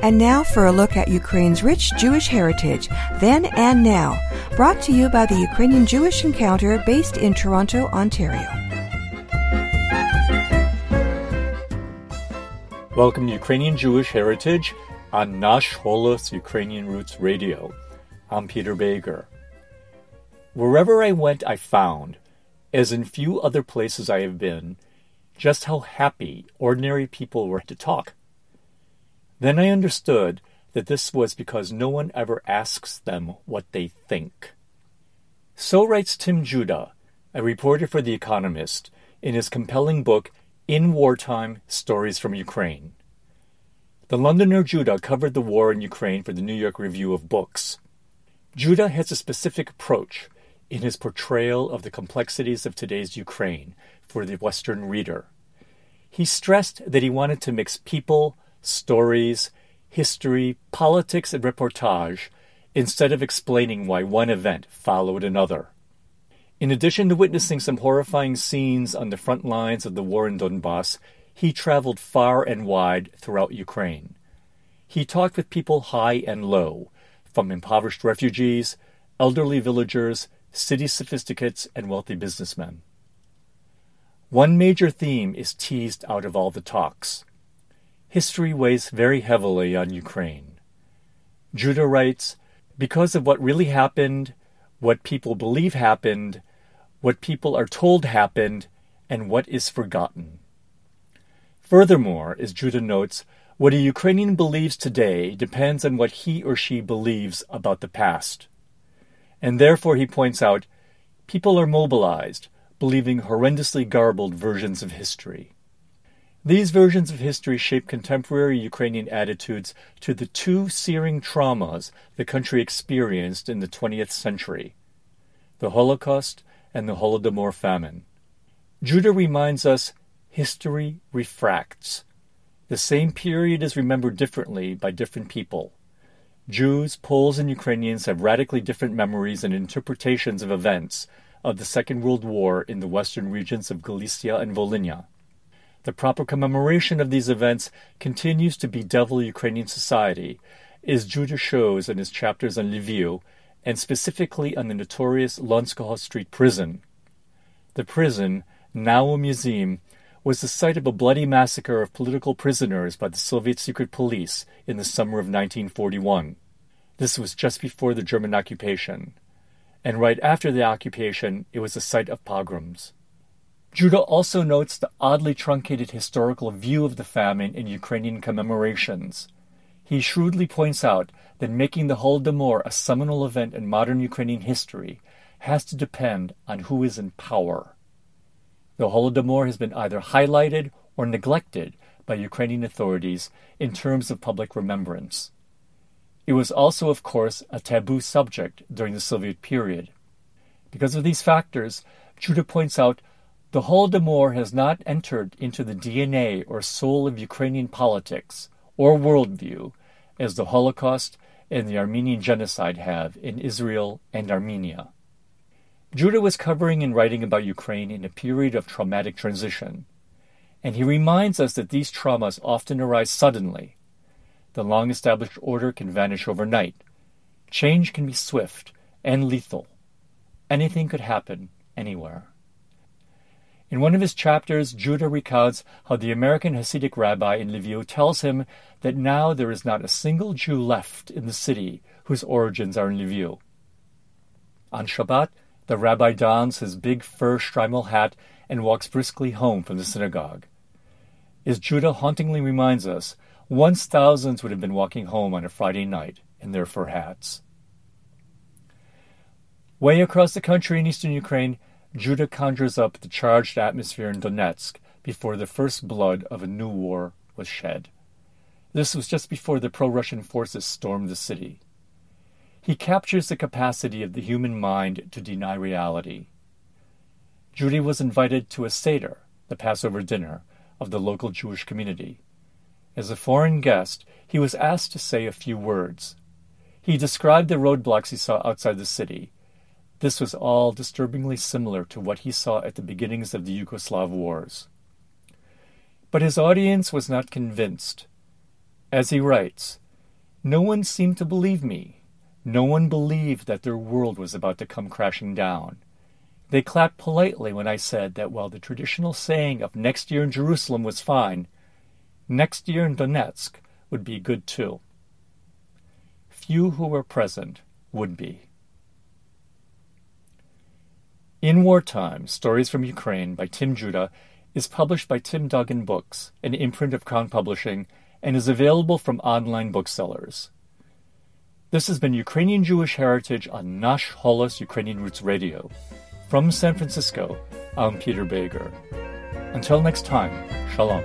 And now for a look at Ukraine's rich Jewish heritage, then and now, brought to you by the Ukrainian Jewish Encounter based in Toronto, Ontario. Welcome to Ukrainian Jewish Heritage on Nash Holos Ukrainian Roots Radio. I'm Peter Bejger. Wherever I went, I found, as in few other places I have been, just how happy ordinary people were to talk. Then I understood that this was because no one ever asks them what they think. So writes Tim Judah, a reporter for The Economist, in his compelling book, In Wartime Stories from Ukraine. The Londoner Judah covered the war in Ukraine for the New York Review of Books. Judah has a specific approach in his portrayal of the complexities of today's Ukraine for the Western reader. He stressed that he wanted to mix people, stories, history, politics, and reportage instead of explaining why one event followed another. In addition to witnessing some horrifying scenes on the front lines of the war in Donbass, he traveled far and wide throughout Ukraine. He talked with people high and low, from impoverished refugees, elderly villagers, city sophisticates, and wealthy businessmen. One major theme is teased out of all the talks history weighs very heavily on Ukraine. Judah writes, because of what really happened, what people believe happened, what people are told happened, and what is forgotten. Furthermore, as Judah notes, what a Ukrainian believes today depends on what he or she believes about the past. And therefore, he points out, people are mobilized, believing horrendously garbled versions of history. These versions of history shape contemporary Ukrainian attitudes to the two searing traumas the country experienced in the 20th century the Holocaust and the Holodomor famine. Judah reminds us history refracts. The same period is remembered differently by different people. Jews, Poles, and Ukrainians have radically different memories and interpretations of events of the Second World War in the western regions of Galicia and Volhynia. The proper commemoration of these events continues to bedevil Ukrainian society, as Judah shows in his chapters on Lviv, and specifically on the notorious Lontskoho Street prison. The prison, now a museum, was the site of a bloody massacre of political prisoners by the Soviet secret police in the summer of 1941. This was just before the German occupation. And right after the occupation, it was a site of pogroms. Judah also notes the oddly truncated historical view of the famine in Ukrainian commemorations. He shrewdly points out that making the Holodomor a seminal event in modern Ukrainian history has to depend on who is in power. The Holodomor has been either highlighted or neglected by Ukrainian authorities in terms of public remembrance. It was also, of course, a taboo subject during the Soviet period. Because of these factors, Judah points out the Holodomor has not entered into the DNA or soul of Ukrainian politics or worldview as the Holocaust and the Armenian genocide have in Israel and Armenia. Judah was covering and writing about Ukraine in a period of traumatic transition, and he reminds us that these traumas often arise suddenly. The long established order can vanish overnight. Change can be swift and lethal. Anything could happen anywhere. In one of his chapters, Judah recounts how the American Hasidic rabbi in Lviv tells him that now there is not a single Jew left in the city whose origins are in Lviv. On Shabbat, the rabbi dons his big fur shtreimel hat and walks briskly home from the synagogue. As Judah hauntingly reminds us, once thousands would have been walking home on a Friday night in their fur hats. Way across the country in eastern Ukraine, Judah conjures up the charged atmosphere in Donetsk before the first blood of a new war was shed. This was just before the pro Russian forces stormed the city. He captures the capacity of the human mind to deny reality. Judah was invited to a Seder, the Passover dinner, of the local Jewish community. As a foreign guest, he was asked to say a few words. He described the roadblocks he saw outside the city this was all disturbingly similar to what he saw at the beginnings of the Yugoslav wars. But his audience was not convinced. As he writes, No one seemed to believe me. No one believed that their world was about to come crashing down. They clapped politely when I said that while the traditional saying of next year in Jerusalem was fine, next year in Donetsk would be good too. Few who were present would be. In Wartime Stories from Ukraine by Tim Judah is published by Tim Duggan Books, an imprint of Crown Publishing, and is available from online booksellers. This has been Ukrainian Jewish Heritage on Nash Holos Ukrainian Roots Radio. From San Francisco, I'm Peter Bejger. Until next time, Shalom.